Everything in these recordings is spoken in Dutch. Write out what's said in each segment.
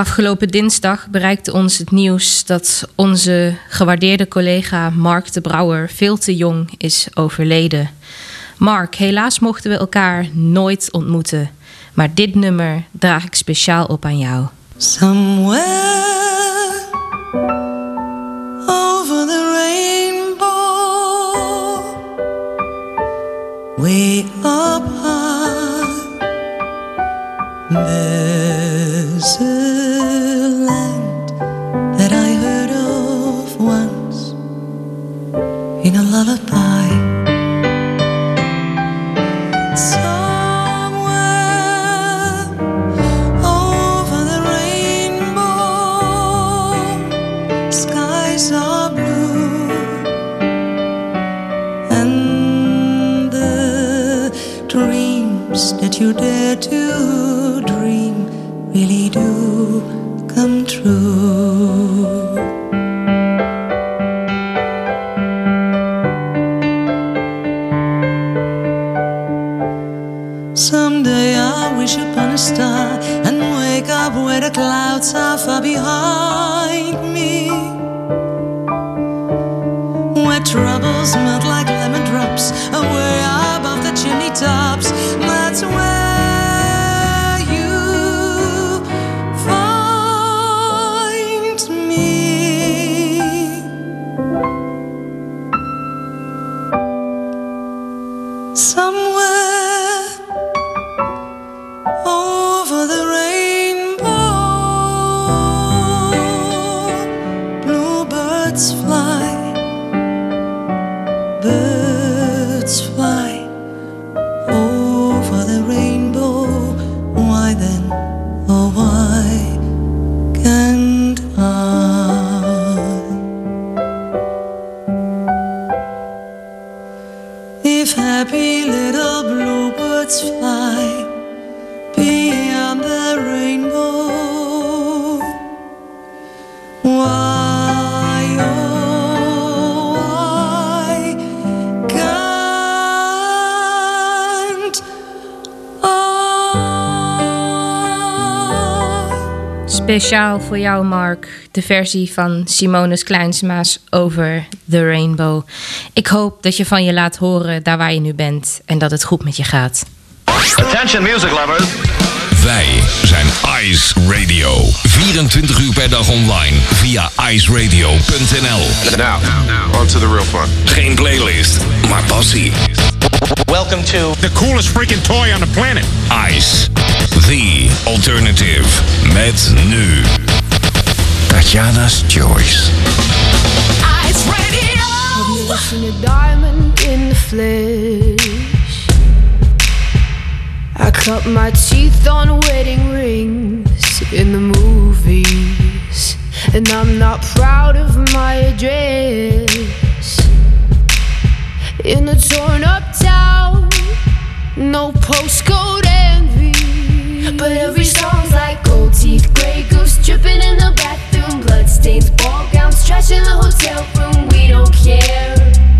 Afgelopen dinsdag bereikte ons het nieuws dat onze gewaardeerde collega Mark de Brouwer veel te jong is overleden. Mark, helaas mochten we elkaar nooit ontmoeten, maar dit nummer draag ik speciaal op aan jou. Somewhere birds fly. Speciaal voor jou, Mark, de versie van Simonis Kleinsma's over The Rainbow. Ik hoop dat je van je laat horen daar waar je nu bent en dat het goed met je gaat. Attention music lovers. Wij zijn Ice Radio. 24 uur per dag online via iceradio.nl. Now, on to the real fun. Geen playlist, maar passie. Welcome to the coolest freaking toy on the planet. Ice, the alternative. Met nu. Tatjana's Choice. Ice Radio. I've never seen a diamond in the flesh. I cut my teeth on wedding rings in the movies, and I'm not proud of my address. In a torn up town, no postcode envy. But every song's like gold teeth, gray goose dripping in the bathroom, bloodstains, ball gowns, trash in the hotel room. We don't care.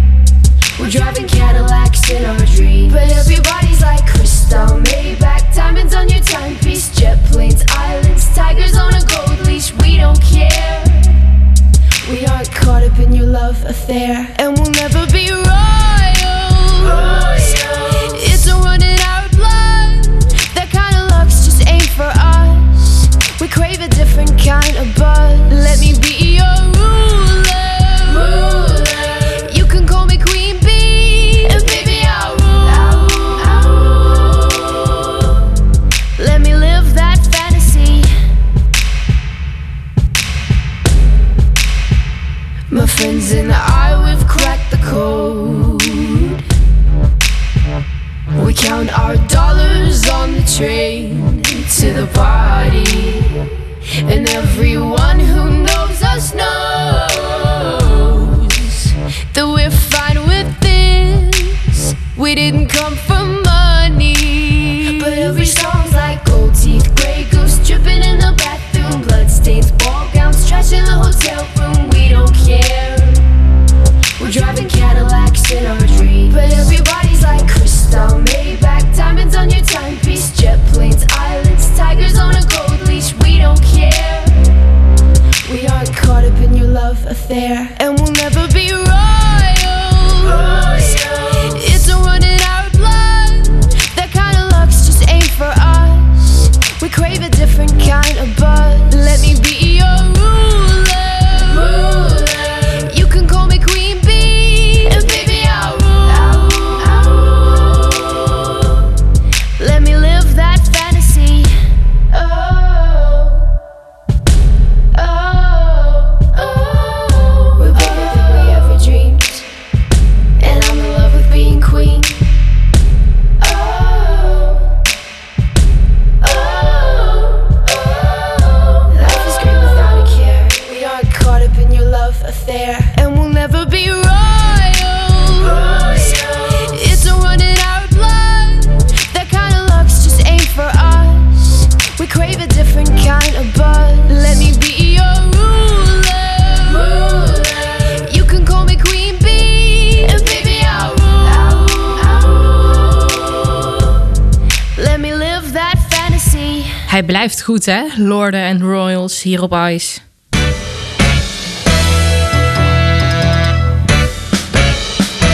Goed, hè? Lorden en Royals hier op Ice.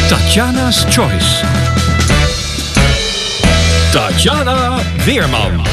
Tatjana's Choice. Tatjana Weerman.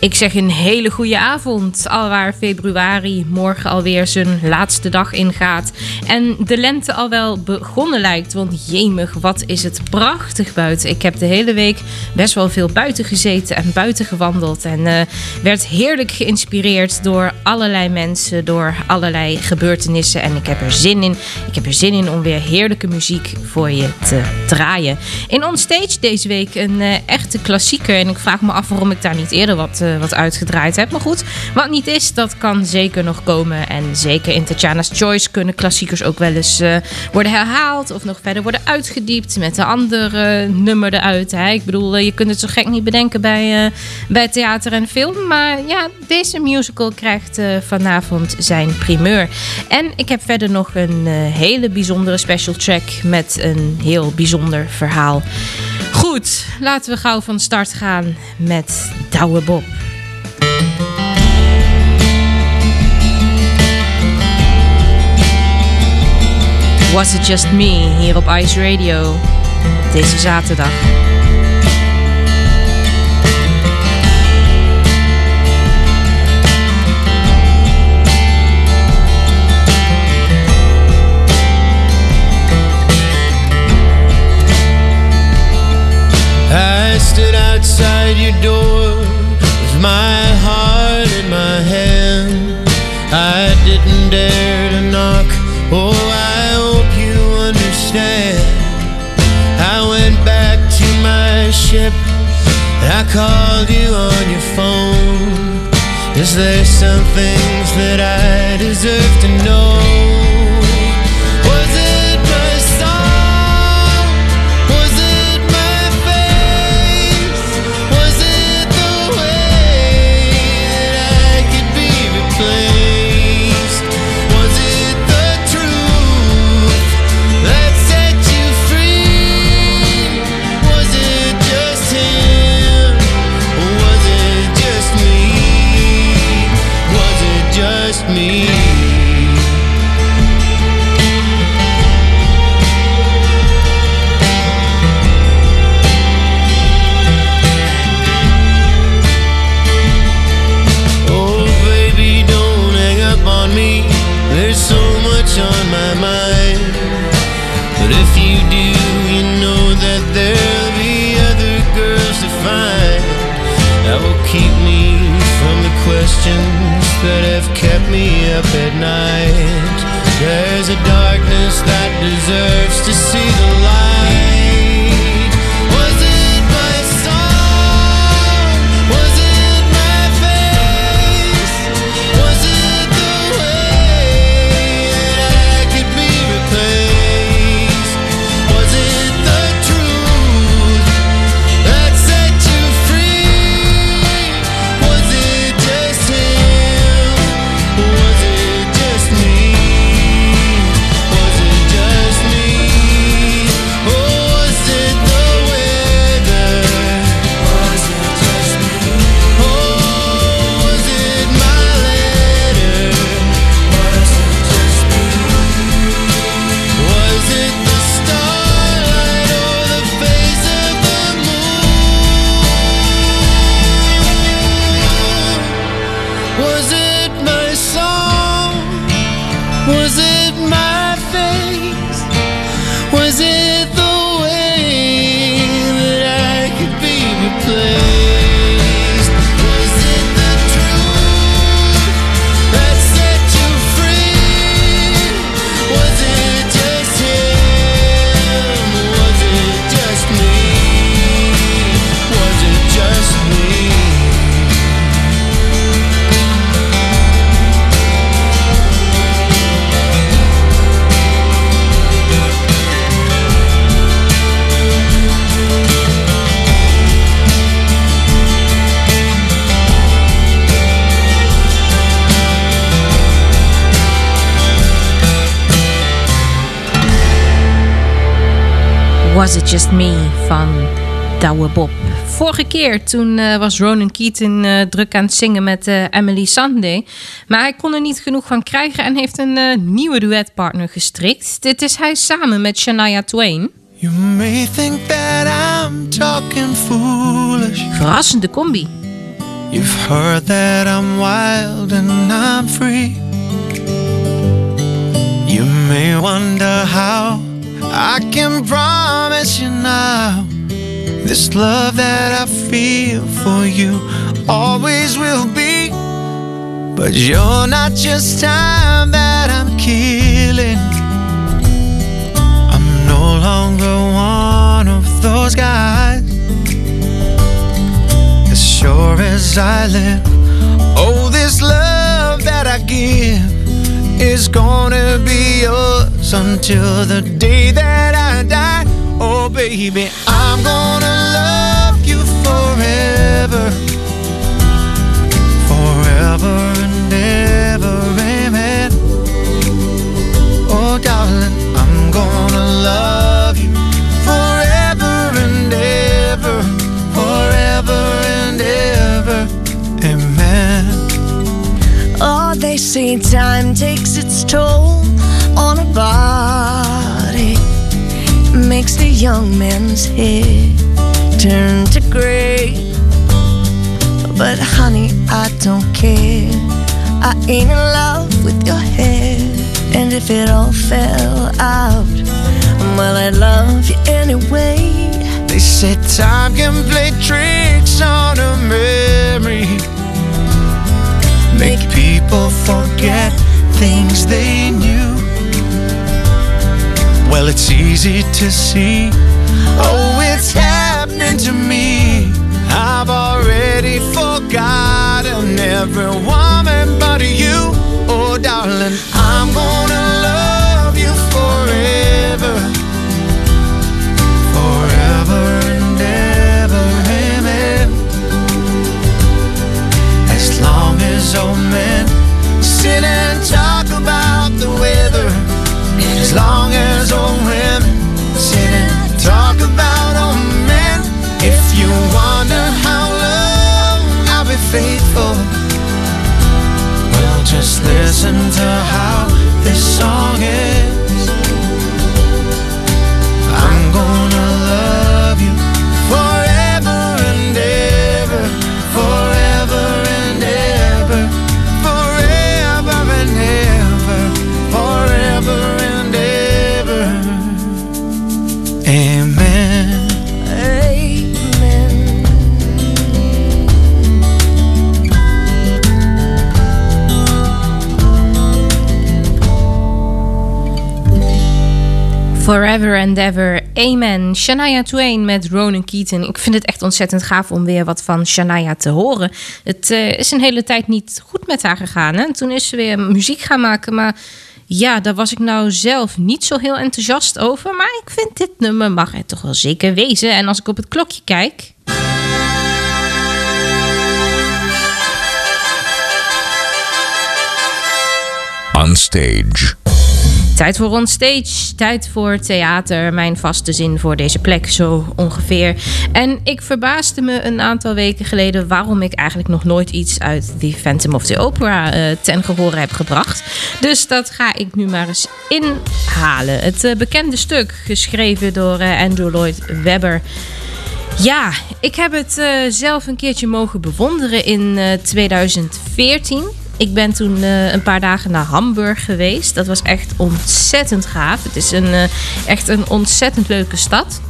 Ik zeg een hele goede avond, alwaar februari morgen alweer zijn laatste dag ingaat. En de lente al wel begonnen lijkt, want jemig, wat is het prachtig buiten. Ik heb de hele week best wel veel buiten gezeten en buiten gewandeld. En eh, werd heerlijk geïnspireerd door allerlei mensen, door allerlei gebeurtenissen. En ik heb er zin in. Ik heb er zin in om weer heerlijke muziek voor je te draaien. In Onstage deze week een eh, echte klassieker. En ik vraag me af waarom ik daar niet eerder wat, eh, wat uitgedraaid heb. Maar goed, wat niet is, dat kan zeker nog komen. En zeker in Tatjana's Choice kunnen klassiekers ook wel eens eh, worden herhaald. Of nog verder worden uitgediept met een ander eh, nummer eruit. Hè. Ik bedoel, eh, je kunt het zo gek niet bedenken bij, eh, bij theater en film. Maar ja, deze musical krijgt vanavond zijn primeur. En ik heb verder nog een hele bijzondere special track met een heel bijzonder verhaal. Goed, laten we gauw van start gaan met Douwe Bob. Was It Just Me hier op Ice Radio op deze zaterdag. I stood outside your door with my ship. I called you on your phone. Is there some things that I deserve to know? Was It Just Me van Douwe Bob. Vorige keer toen uh, was Ronan Keaton uh, druk aan het zingen met uh, Emily Sunday. Maar hij kon er niet genoeg van krijgen en heeft een nieuwe duetpartner gestrikt. Dit is hij samen met Shania Twain. You may think that I'm talking foolish. Verrassende combi. You've heard that I'm wild and I'm free. You may wonder how I can promise you now this love that I feel for you always will be. But you're not just time that I'm killing. I'm no longer one of those guys. As sure as I live, oh, this love that I give is gonna be yours until the day that I die. Oh, baby, I'm gonna love you forever, forever and ever, amen. Oh, darling, I'm gonna love they say time takes its toll on a body, makes the young man's head turn to gray. But honey, I don't care. I ain't in love with your hair. And if it all fell out, well, I'd love you anyway. They said time can play tricks on a memory. Make people forget things they knew. Well, it's easy to see. Oh, it's happening to me. I've already forgotten every woman but you. Oh, darling, I'm gonna listen to how this song Forever and Ever, Amen. Shania Twain met Ronan Keaton. Ik vind het echt ontzettend gaaf om weer wat van Shania te horen. Het eh, is een hele tijd niet goed met haar gegaan. Hè? En toen is ze weer muziek gaan maken, maar... Ja, daar was ik nou zelf niet zo heel enthousiast over. Maar ik vind dit nummer mag er toch wel zeker wezen. En als ik op het klokje kijk... On stage. Tijd voor onstage, tijd voor theater. Mijn vaste zin voor deze plek, zo ongeveer. En ik verbaasde me een aantal weken geleden waarom ik eigenlijk nog nooit iets uit The Phantom of the Opera eh, ten gehore heb gebracht. Dus dat ga ik nu maar eens inhalen. Het eh, bekende stuk, geschreven door eh, Andrew Lloyd Webber. Ja, ik heb het zelf een keertje mogen bewonderen in eh, 2014. Ik ben toen eh, een paar dagen naar Hamburg geweest. Dat was echt ontzettend gaaf. Het is een, eh, echt een ontzettend leuke stad.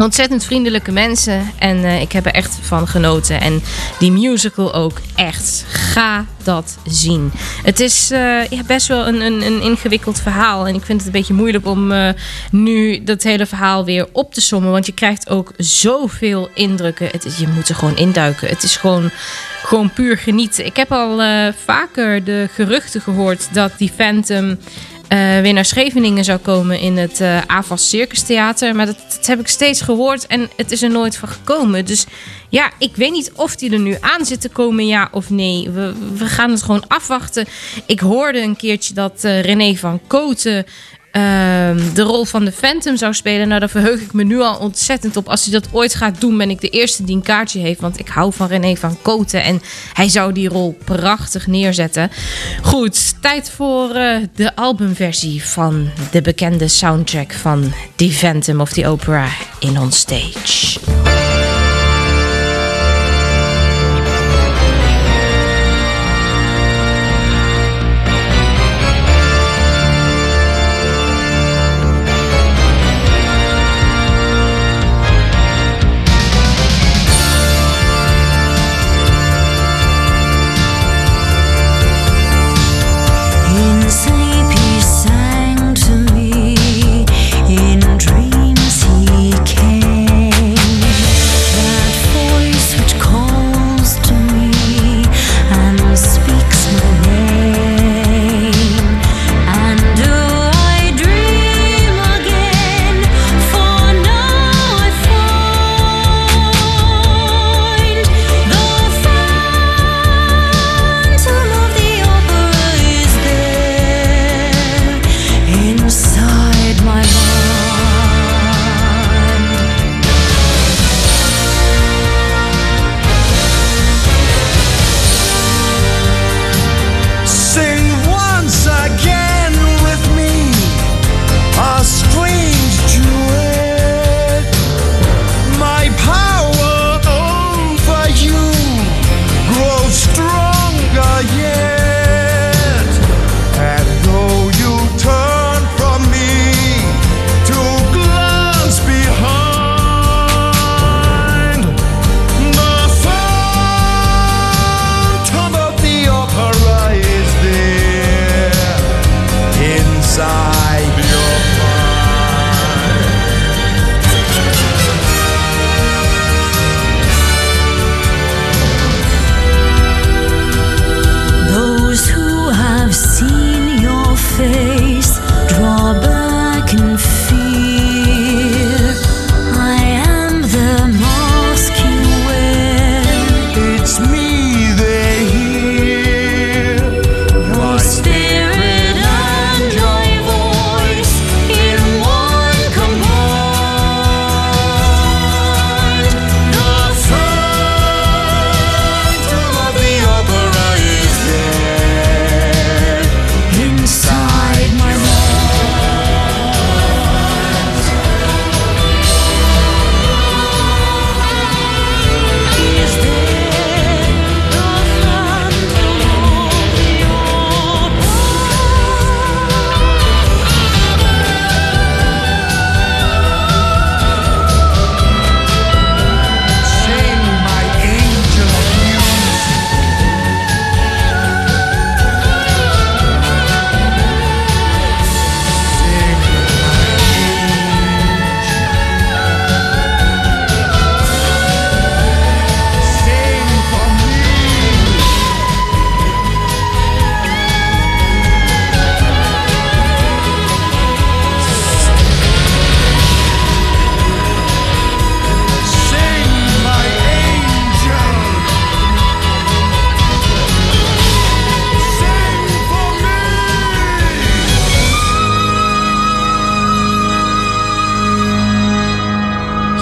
Ontzettend vriendelijke mensen. En eh, ik heb er echt van genoten. En die musical ook echt. Ga dat zien. Het is eh, ja, best wel een, een, een ingewikkeld verhaal. En ik vind het een beetje moeilijk om eh, nu dat hele verhaal weer op te sommen. Want je krijgt ook zoveel indrukken. Het je moet er gewoon induiken. Het is gewoon, gewoon puur genieten. Ik heb al vaker de geruchten gehoord dat die Phantom eh, weer naar Scheveningen zou komen in het AVAS Circus Theater. Maar dat, heb ik steeds gehoord en het is er nooit van gekomen. Dus ja, ik weet niet of die er nu aan zit te komen, ja of nee. We, we gaan het gewoon afwachten. Ik hoorde een keertje dat eh, René van Koten ehm, de rol van de Phantom zou spelen. Nou, daar verheug ik me nu al ontzettend op. Als hij dat ooit gaat doen, ben ik de eerste die een kaartje heeft. Want ik hou van René van Koten. En hij zou die rol prachtig neerzetten. Goed, tijd voor eh, de albumversie van de bekende soundtrack van The Phantom of the Opera in On Stage.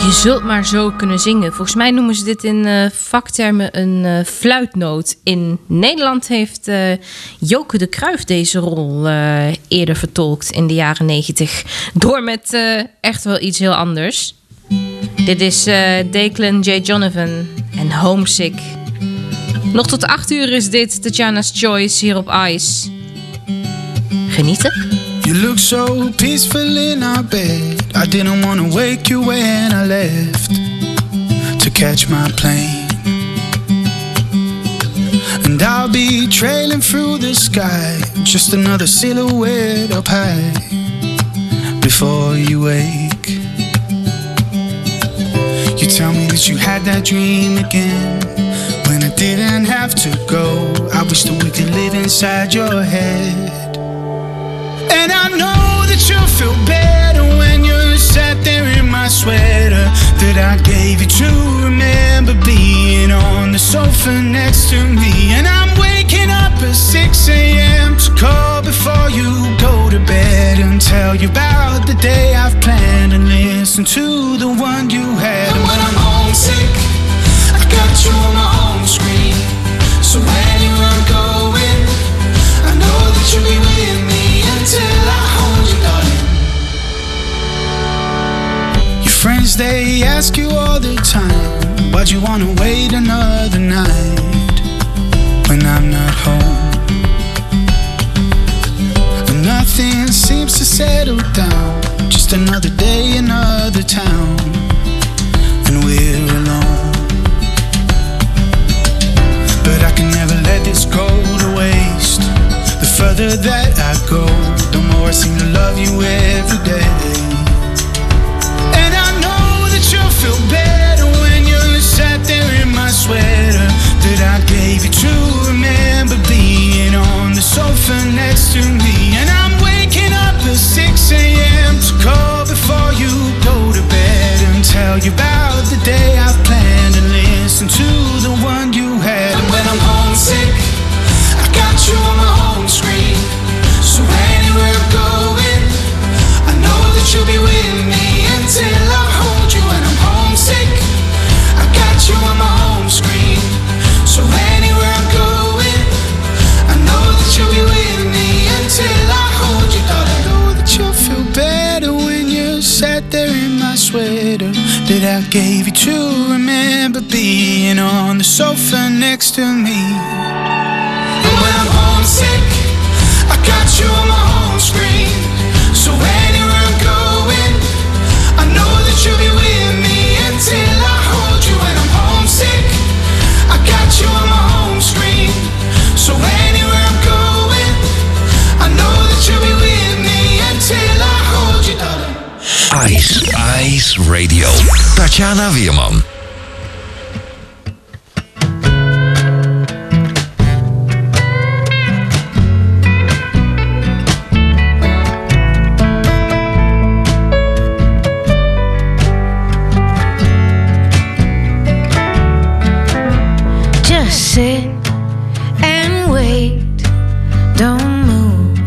Je zult maar zo kunnen zingen. Volgens mij noemen ze dit in eh, vaktermen een eh, fluitnoot. In Nederland heeft eh, Joke de Kruif deze rol eerder vertolkt in de jaren 90. Door met echt wel iets heel anders. Dit is Declan J. Jonathan en Homesick. Nog tot 8 uur is dit Tatjana's Choice hier op Ice. Genieten? You look so peaceful in our bed. I didn't want to wake you when I left to catch my plane. And I'll be trailing through the sky, just another silhouette up high before you wake. You tell me that you had that dream again when I didn't have to go. I wish that we could live inside your head. And I know that you'll feel better when you're sat there in my sweater that I gave you to remember being on the sofa next to me. And I'm waking up at 6 a.m. to call before you go to bed. And tell you about the day I've planned and listen to the one you had. And when I'm homesick, I got you on my home screen. So anywhere I'm going, I know that you'll be with friends they ask you all the time, why'd you wanna wait another night when I'm not home? But nothing seems to settle down. Just another day, another town, and we're alone. But I can never let this go to waste. The further that I go, the more I seem to love you every day. Sofa next to me. And when I'm homesick, I got you on my home screen. So anywhere I'm going, I know that you'll be with me until I hold you when I'm homesick. I got you on my home screen. So anywhere I'm going, I know that you'll be with me until I hold you, darling. Ice, Ice Radio. Tatjana Weerman. Sit and wait. Don't move.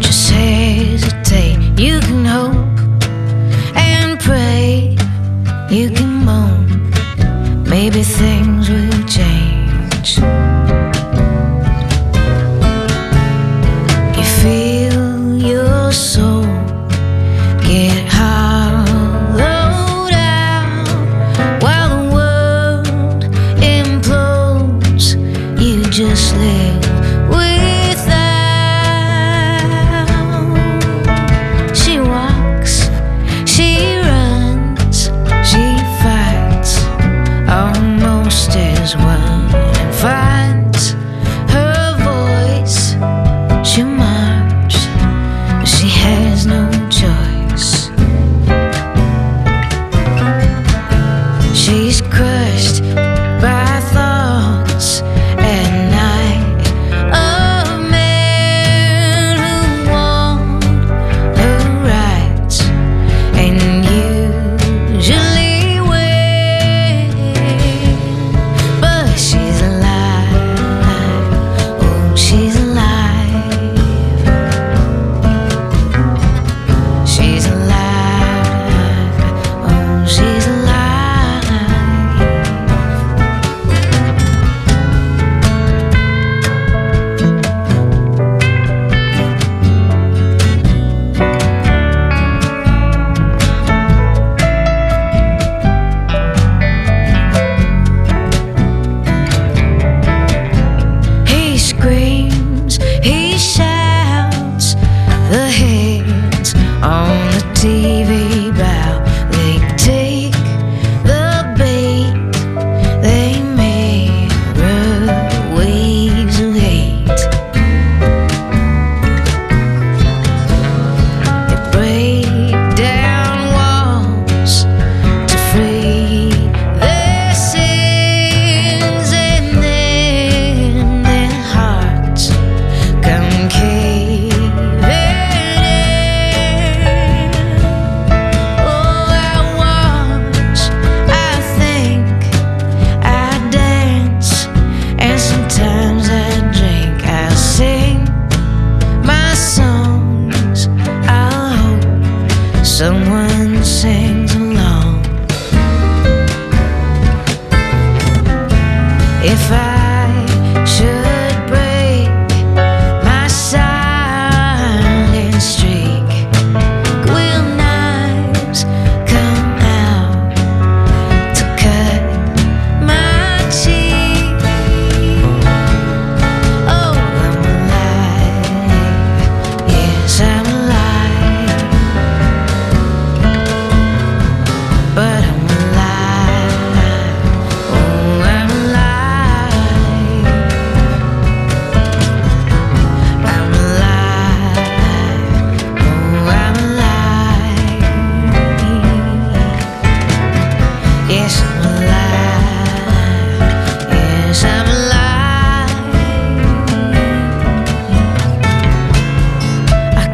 Just hesitate. You can hope and pray. You can moan. Maybe things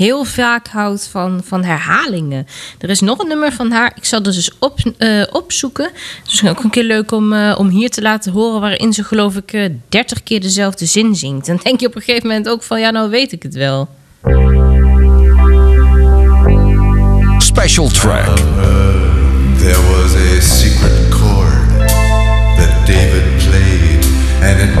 heel vaak houdt van, van herhalingen. Er is nog een nummer van haar. Ik zal het dus op, eh, opzoeken. Dus ook een keer leuk om, eh, om hier te laten horen... waarin ze geloof ik eh, 30 keer dezelfde zin zingt. Dan denk je op een gegeven moment ook van... ja, nou weet ik het wel. Special track. There was a secret chord that David played, and it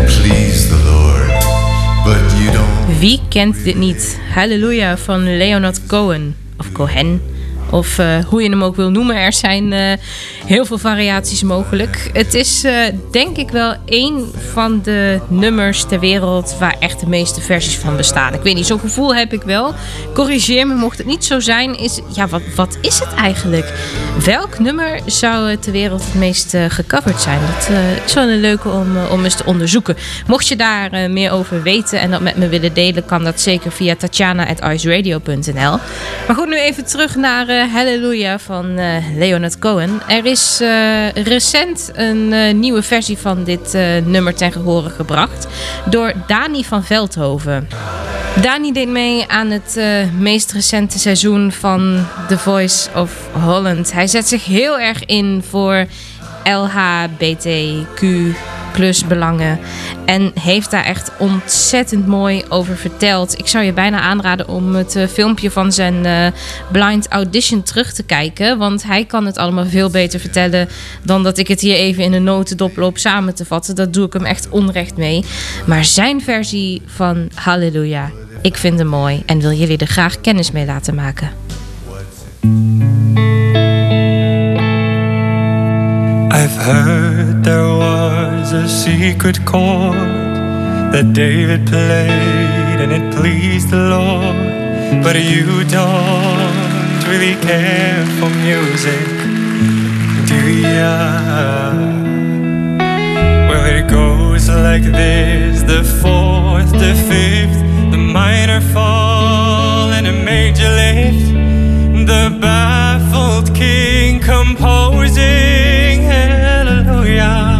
Wie kent dit niet? Halleluja van Leonard Cohen. Of Cohen. Of eh, hoe je hem ook wil noemen. Er zijn eh, heel veel variaties mogelijk. Het is eh, denk ik wel één van de nummers ter wereld waar echt de meeste versies van bestaan. Ik weet niet, zo'n gevoel heb ik wel. Corrigeer me mocht het niet zo zijn. Is, ja, wat, wat is het eigenlijk? Welk nummer zou ter wereld het meest gecoverd zijn? Dat is wel een leuke om, om eens te onderzoeken. Mocht je daar meer over weten en dat met me willen delen, kan dat zeker via tatjana.iceradio.nl. Maar goed, nu even terug naar Halleluja van uh, Leonard Cohen. Er is uh, recent een uh, nieuwe versie van dit nummer ten gehore gebracht door Dani van Veldhoven. Dani deed mee aan het meest recente seizoen van The Voice of Holland. Hij zet zich heel erg in voor LHBTQ plus belangen. En heeft daar echt ontzettend mooi over verteld. Ik zou je bijna aanraden om het uh, filmpje van zijn uh, blind audition terug te kijken. Want hij kan het allemaal veel beter vertellen dan dat ik het hier even in een notendop loop samen te vatten. Dat doe ik hem echt onrecht mee. Maar zijn versie van Halleluja, ik vind hem mooi en wil jullie er graag kennis mee laten maken. I've heard secret chord that David played and it pleased the Lord. But you don't really care for music, do ya? Well, it goes like this the fourth, the fifth, the minor fall, and a major lift. The baffled king composing hallelujah.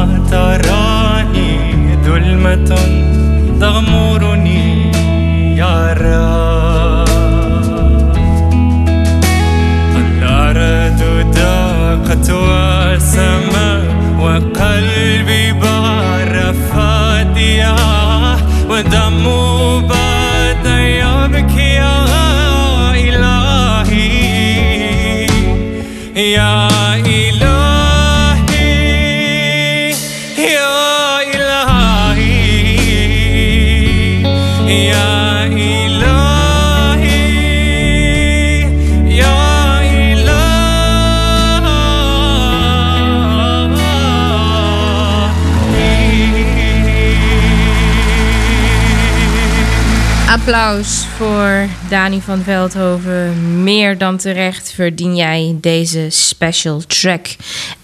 تراني ظلمة تغمرني يا رب. الأرض ضاقت والسماء وقلبي بار فاديا ودم بات يبكي يا إلهي. يا Applaus voor Dani van Veldhoven. Meer dan terecht verdien jij deze special track.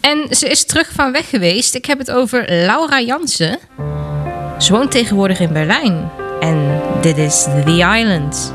En ze is terug van weg geweest. Ik heb het over Laura Jansen. Ze woont tegenwoordig in Berlijn. En dit is The Island.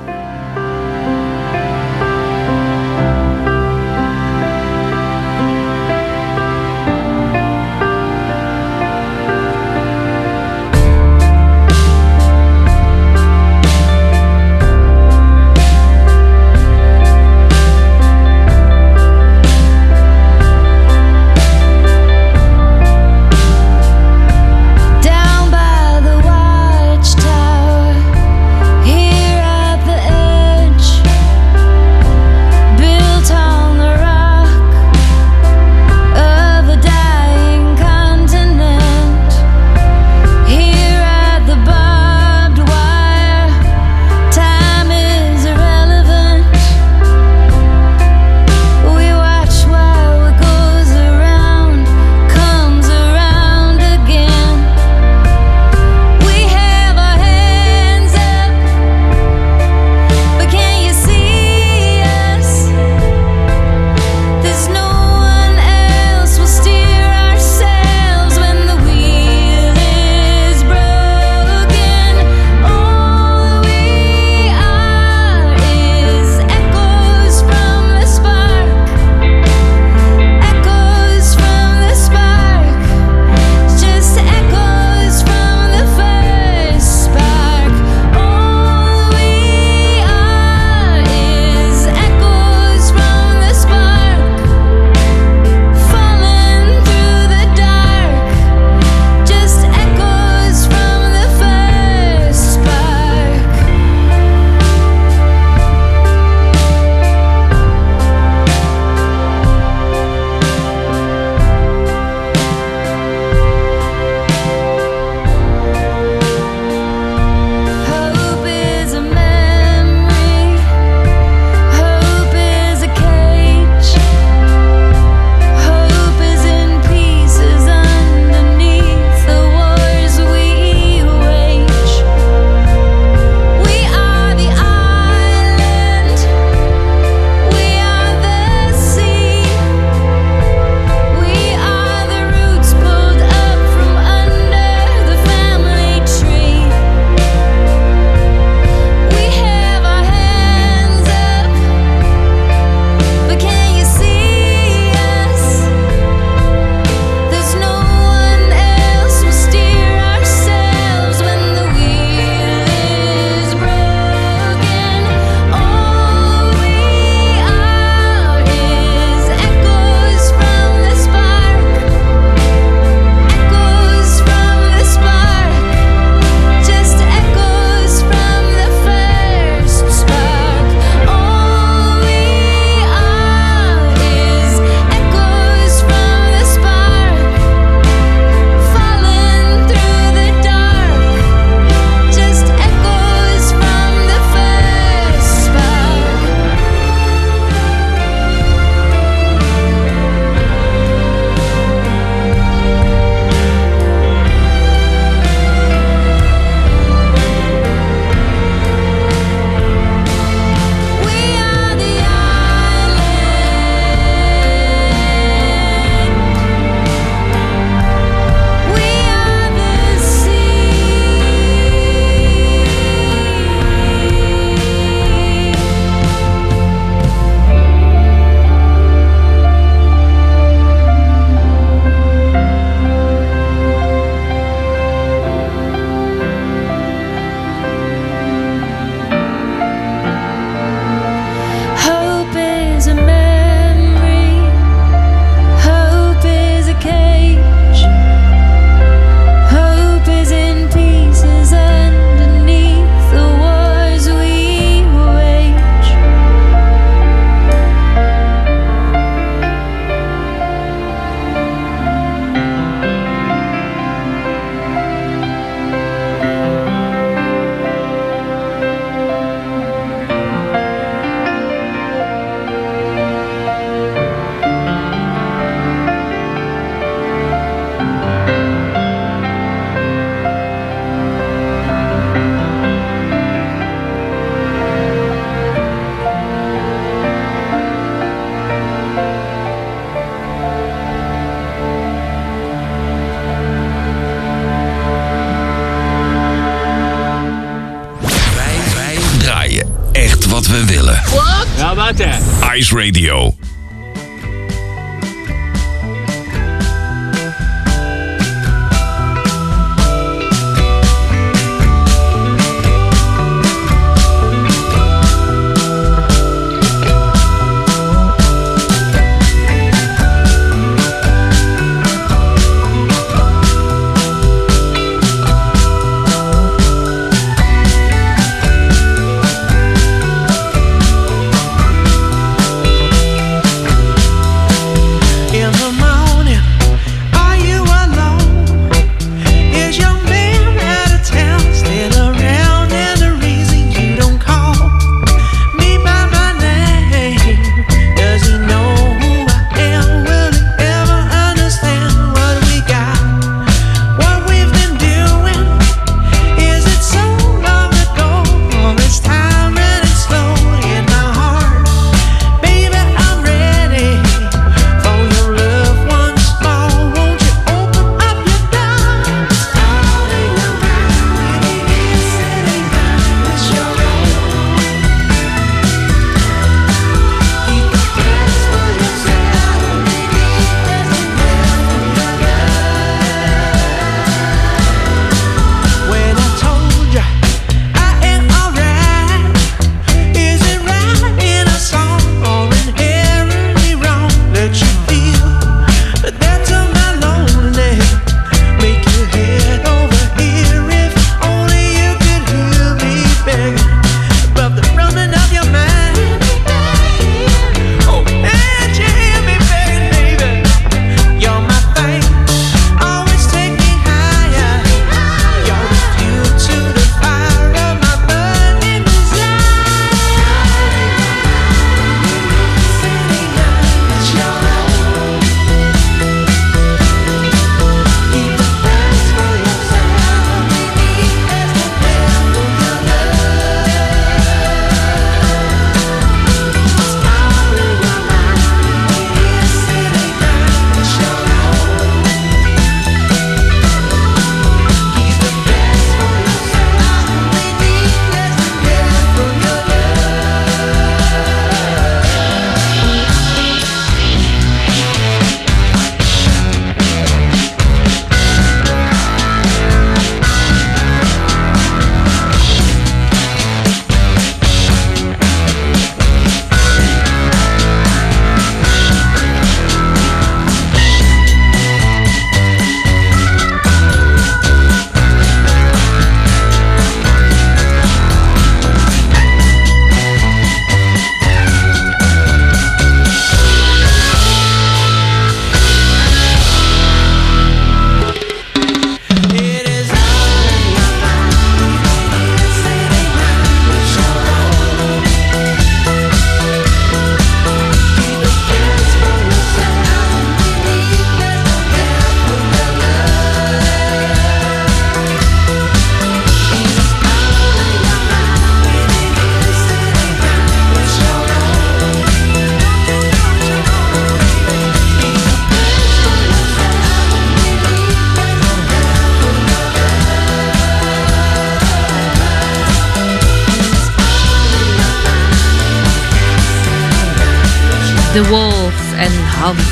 Radio.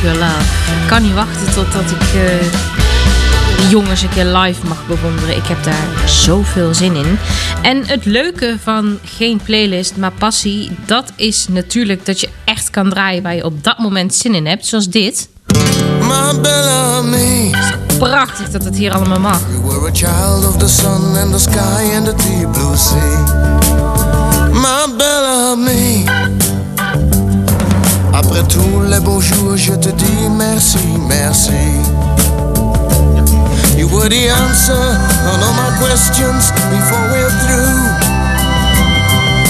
Your Love. Ik kan niet wachten totdat ik eh die jongens een keer live mag bewonderen. Ik heb daar zoveel zin in. En het leuke van geen playlist, maar passie... dat is natuurlijk dat je echt kan draaien waar je op dat moment zin in hebt. Zoals dit. Prachtig dat het hier allemaal mag. you were a child of the sun and the sky and the deep blue sea. My Bellamy, après tous les beaux jours, je te dis merci, merci. You were the answer on all my questions before we're through.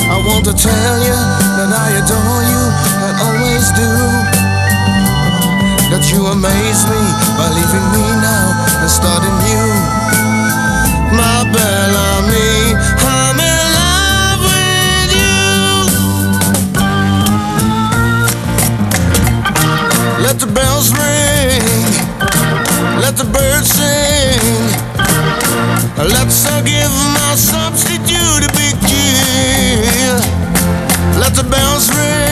I want to tell you that I adore you and always do. That you amaze me by leaving me now and starting new. My Bellamy, let the birds sing. Let's uh, give my substitute a big cheer. Let the bells ring.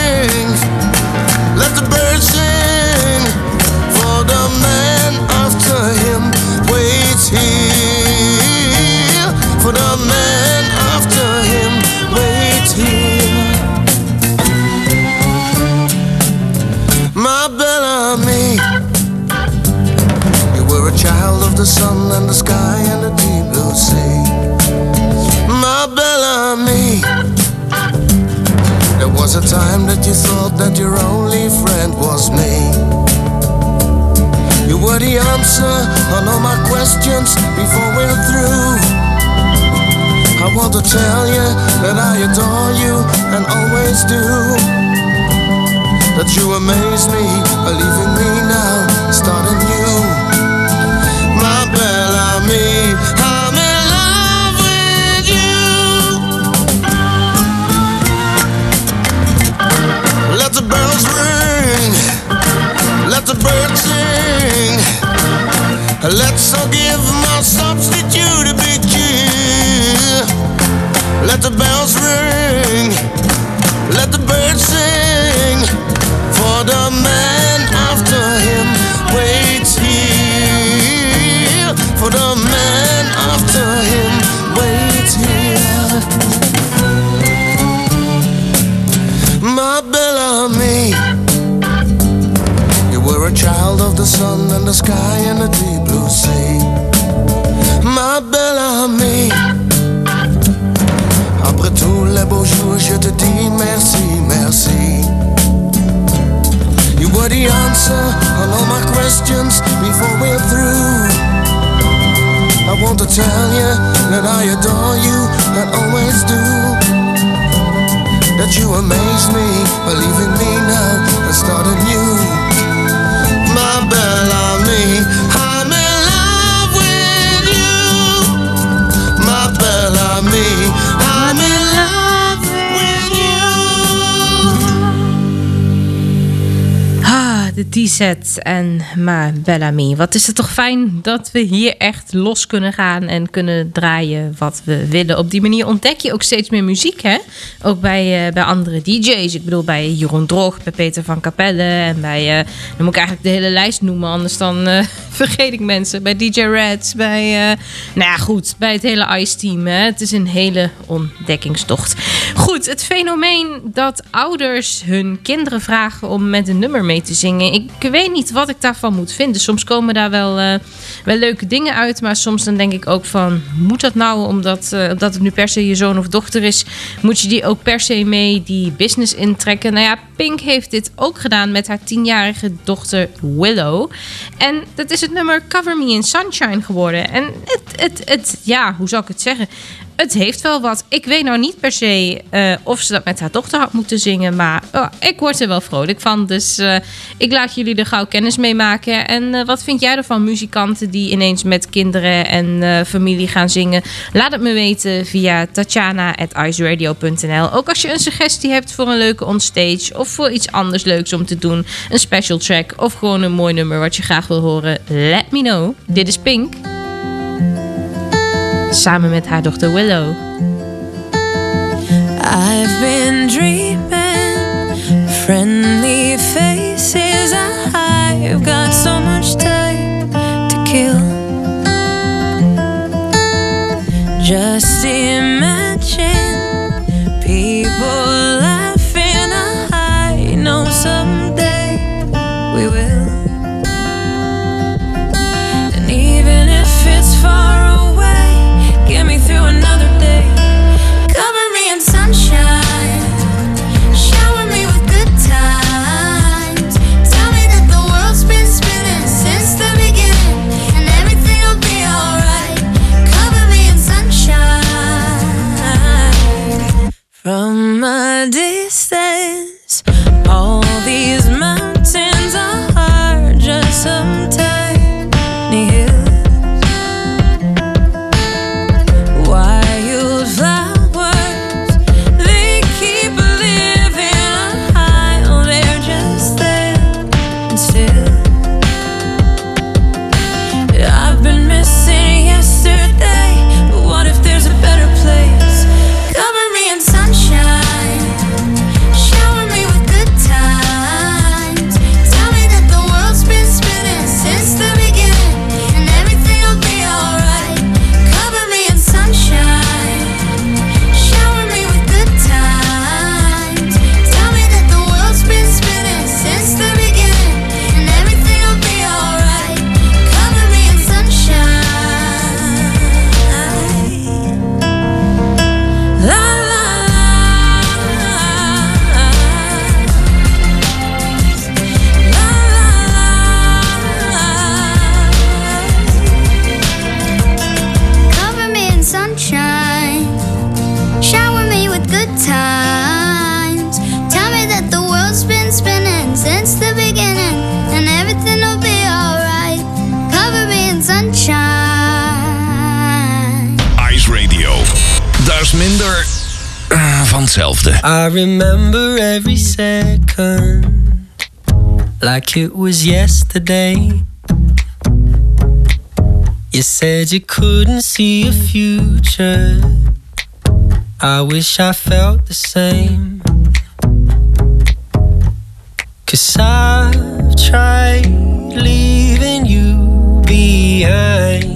Tell you that I adore you and always do. That you amaze me, believe in me now and start anew. De D-set en Ma Bellamy. Wat is het toch fijn dat we hier echt los kunnen gaan en kunnen draaien wat we willen. Op die manier ontdek je ook steeds meer muziek, hè? Ook bij, eh, bij andere DJ's. Ik bedoel, bij Jeroen Droog, bij Peter van Capelle en bij... eh, dan moet ik eigenlijk de hele lijst noemen, anders dan eh, vergeet ik mensen. Bij DJ Reds, bij... nou ja, goed, bij het hele Ice-team. Het is een hele ontdekkingstocht. Goed, het fenomeen dat ouders hun kinderen vragen om met een nummer mee te zingen. Ik weet niet wat ik daarvan moet vinden. Soms komen daar wel, eh, wel leuke dingen uit. Maar soms dan denk ik ook van... Moet dat nou, omdat, omdat het nu per se je zoon of dochter is... Moet je die ook per se mee die business intrekken? Nou ja, Pink heeft dit ook gedaan met haar tienjarige dochter Willow. En dat is het nummer Cover Me in Sunshine geworden. En het, het, het ja, hoe zou ik het zeggen? Het heeft wel wat. Ik weet nou niet per se eh, of ze dat met haar dochter had moeten zingen. Maar oh, ik word er wel vrolijk van. Dus eh, ik laat jullie er gauw kennis mee maken. En eh, wat vind jij ervan? Muzikanten die ineens met kinderen en familie gaan zingen. Laat het me weten via tatjana.iceradio.nl. Ook als je een suggestie hebt voor een leuke onstage. Of voor iets anders leuks om te doen. Een special track. Of gewoon een mooi nummer wat je graag wil horen. Let me know. Dit is Pink. Samen met haar dochter Willow. I've been dreaming hetzelfde. I remember every second like it was yesterday. You said you couldn't see a future. I wish I felt the same. Cause I've tried leaving you behind.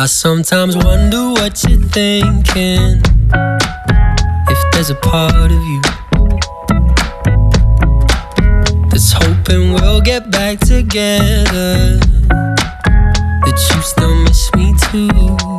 I sometimes wonder what you're thinking. If there's a part of you that's hoping we'll get back together, that you still miss me too.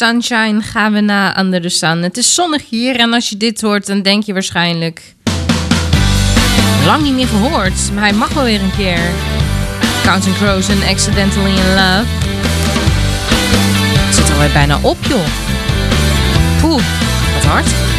Sunshine gaan we naar Under the Sun. Het is zonnig hier en als je dit hoort, dan denk je waarschijnlijk... Lang niet meer gehoord, maar hij mag wel weer een keer. Counting Crows en Accidentally in Love. Het zit alweer bijna op, joh. Oeh, wat hard.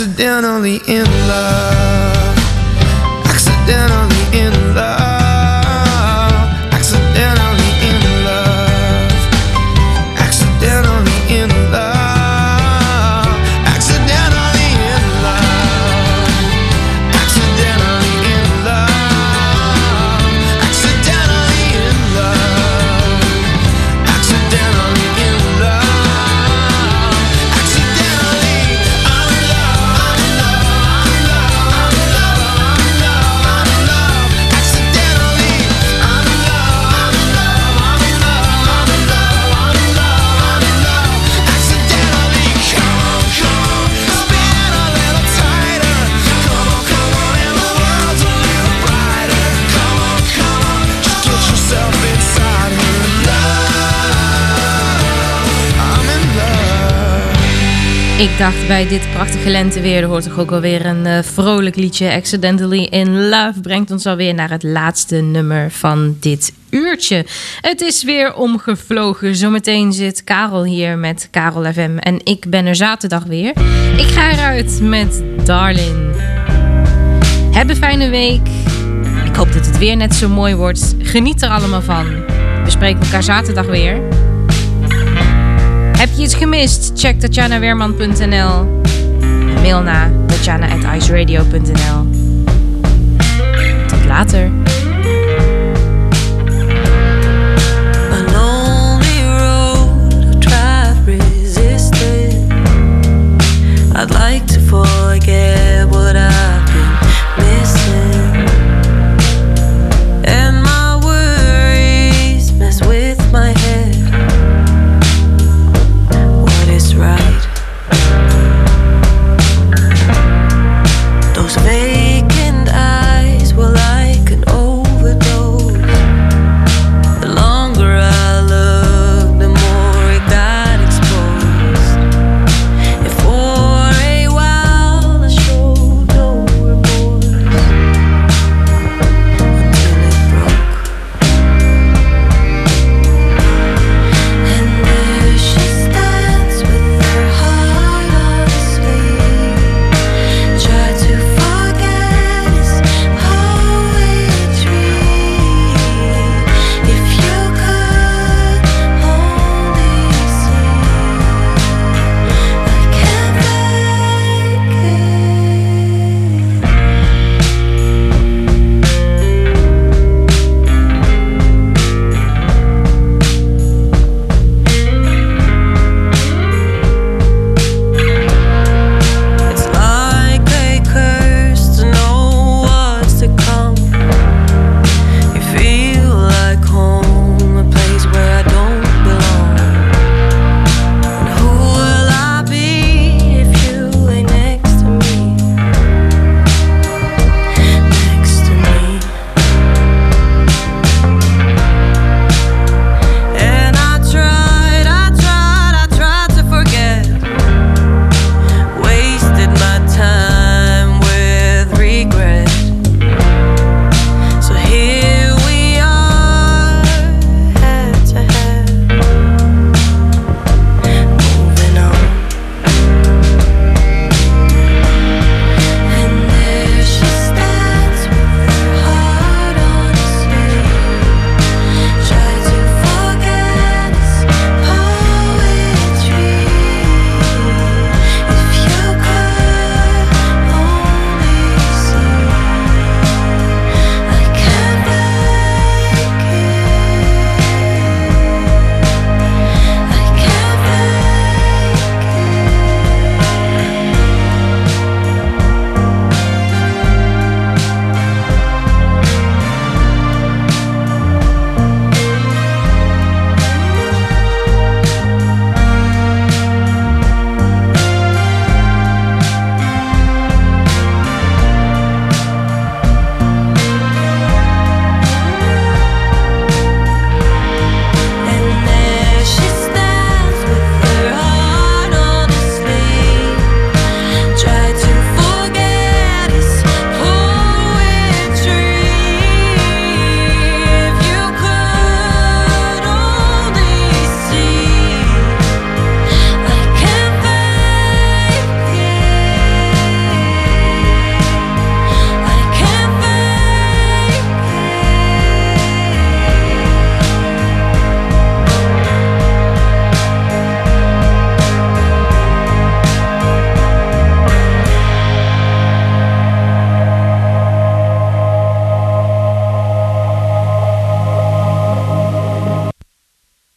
accidentally in love. Accidentally Ik dacht bij dit prachtige lenteweer, er hoort toch ook alweer een uh, vrolijk liedje. Accidentally in Love brengt ons alweer naar het laatste nummer van dit uurtje. Het is weer omgevlogen. Zometeen zit Karel hier met Karel FM en ik ben er zaterdag weer. Ik ga eruit met Darlin. Heb een fijne week. Ik hoop dat het weer net zo mooi wordt. Geniet er allemaal van. We spreken elkaar zaterdag weer. Heb je iets gemist? Check tatjanaweerman.nl. Mail naar tatjana.iceradio.nl. Tot later. I'd like to forget what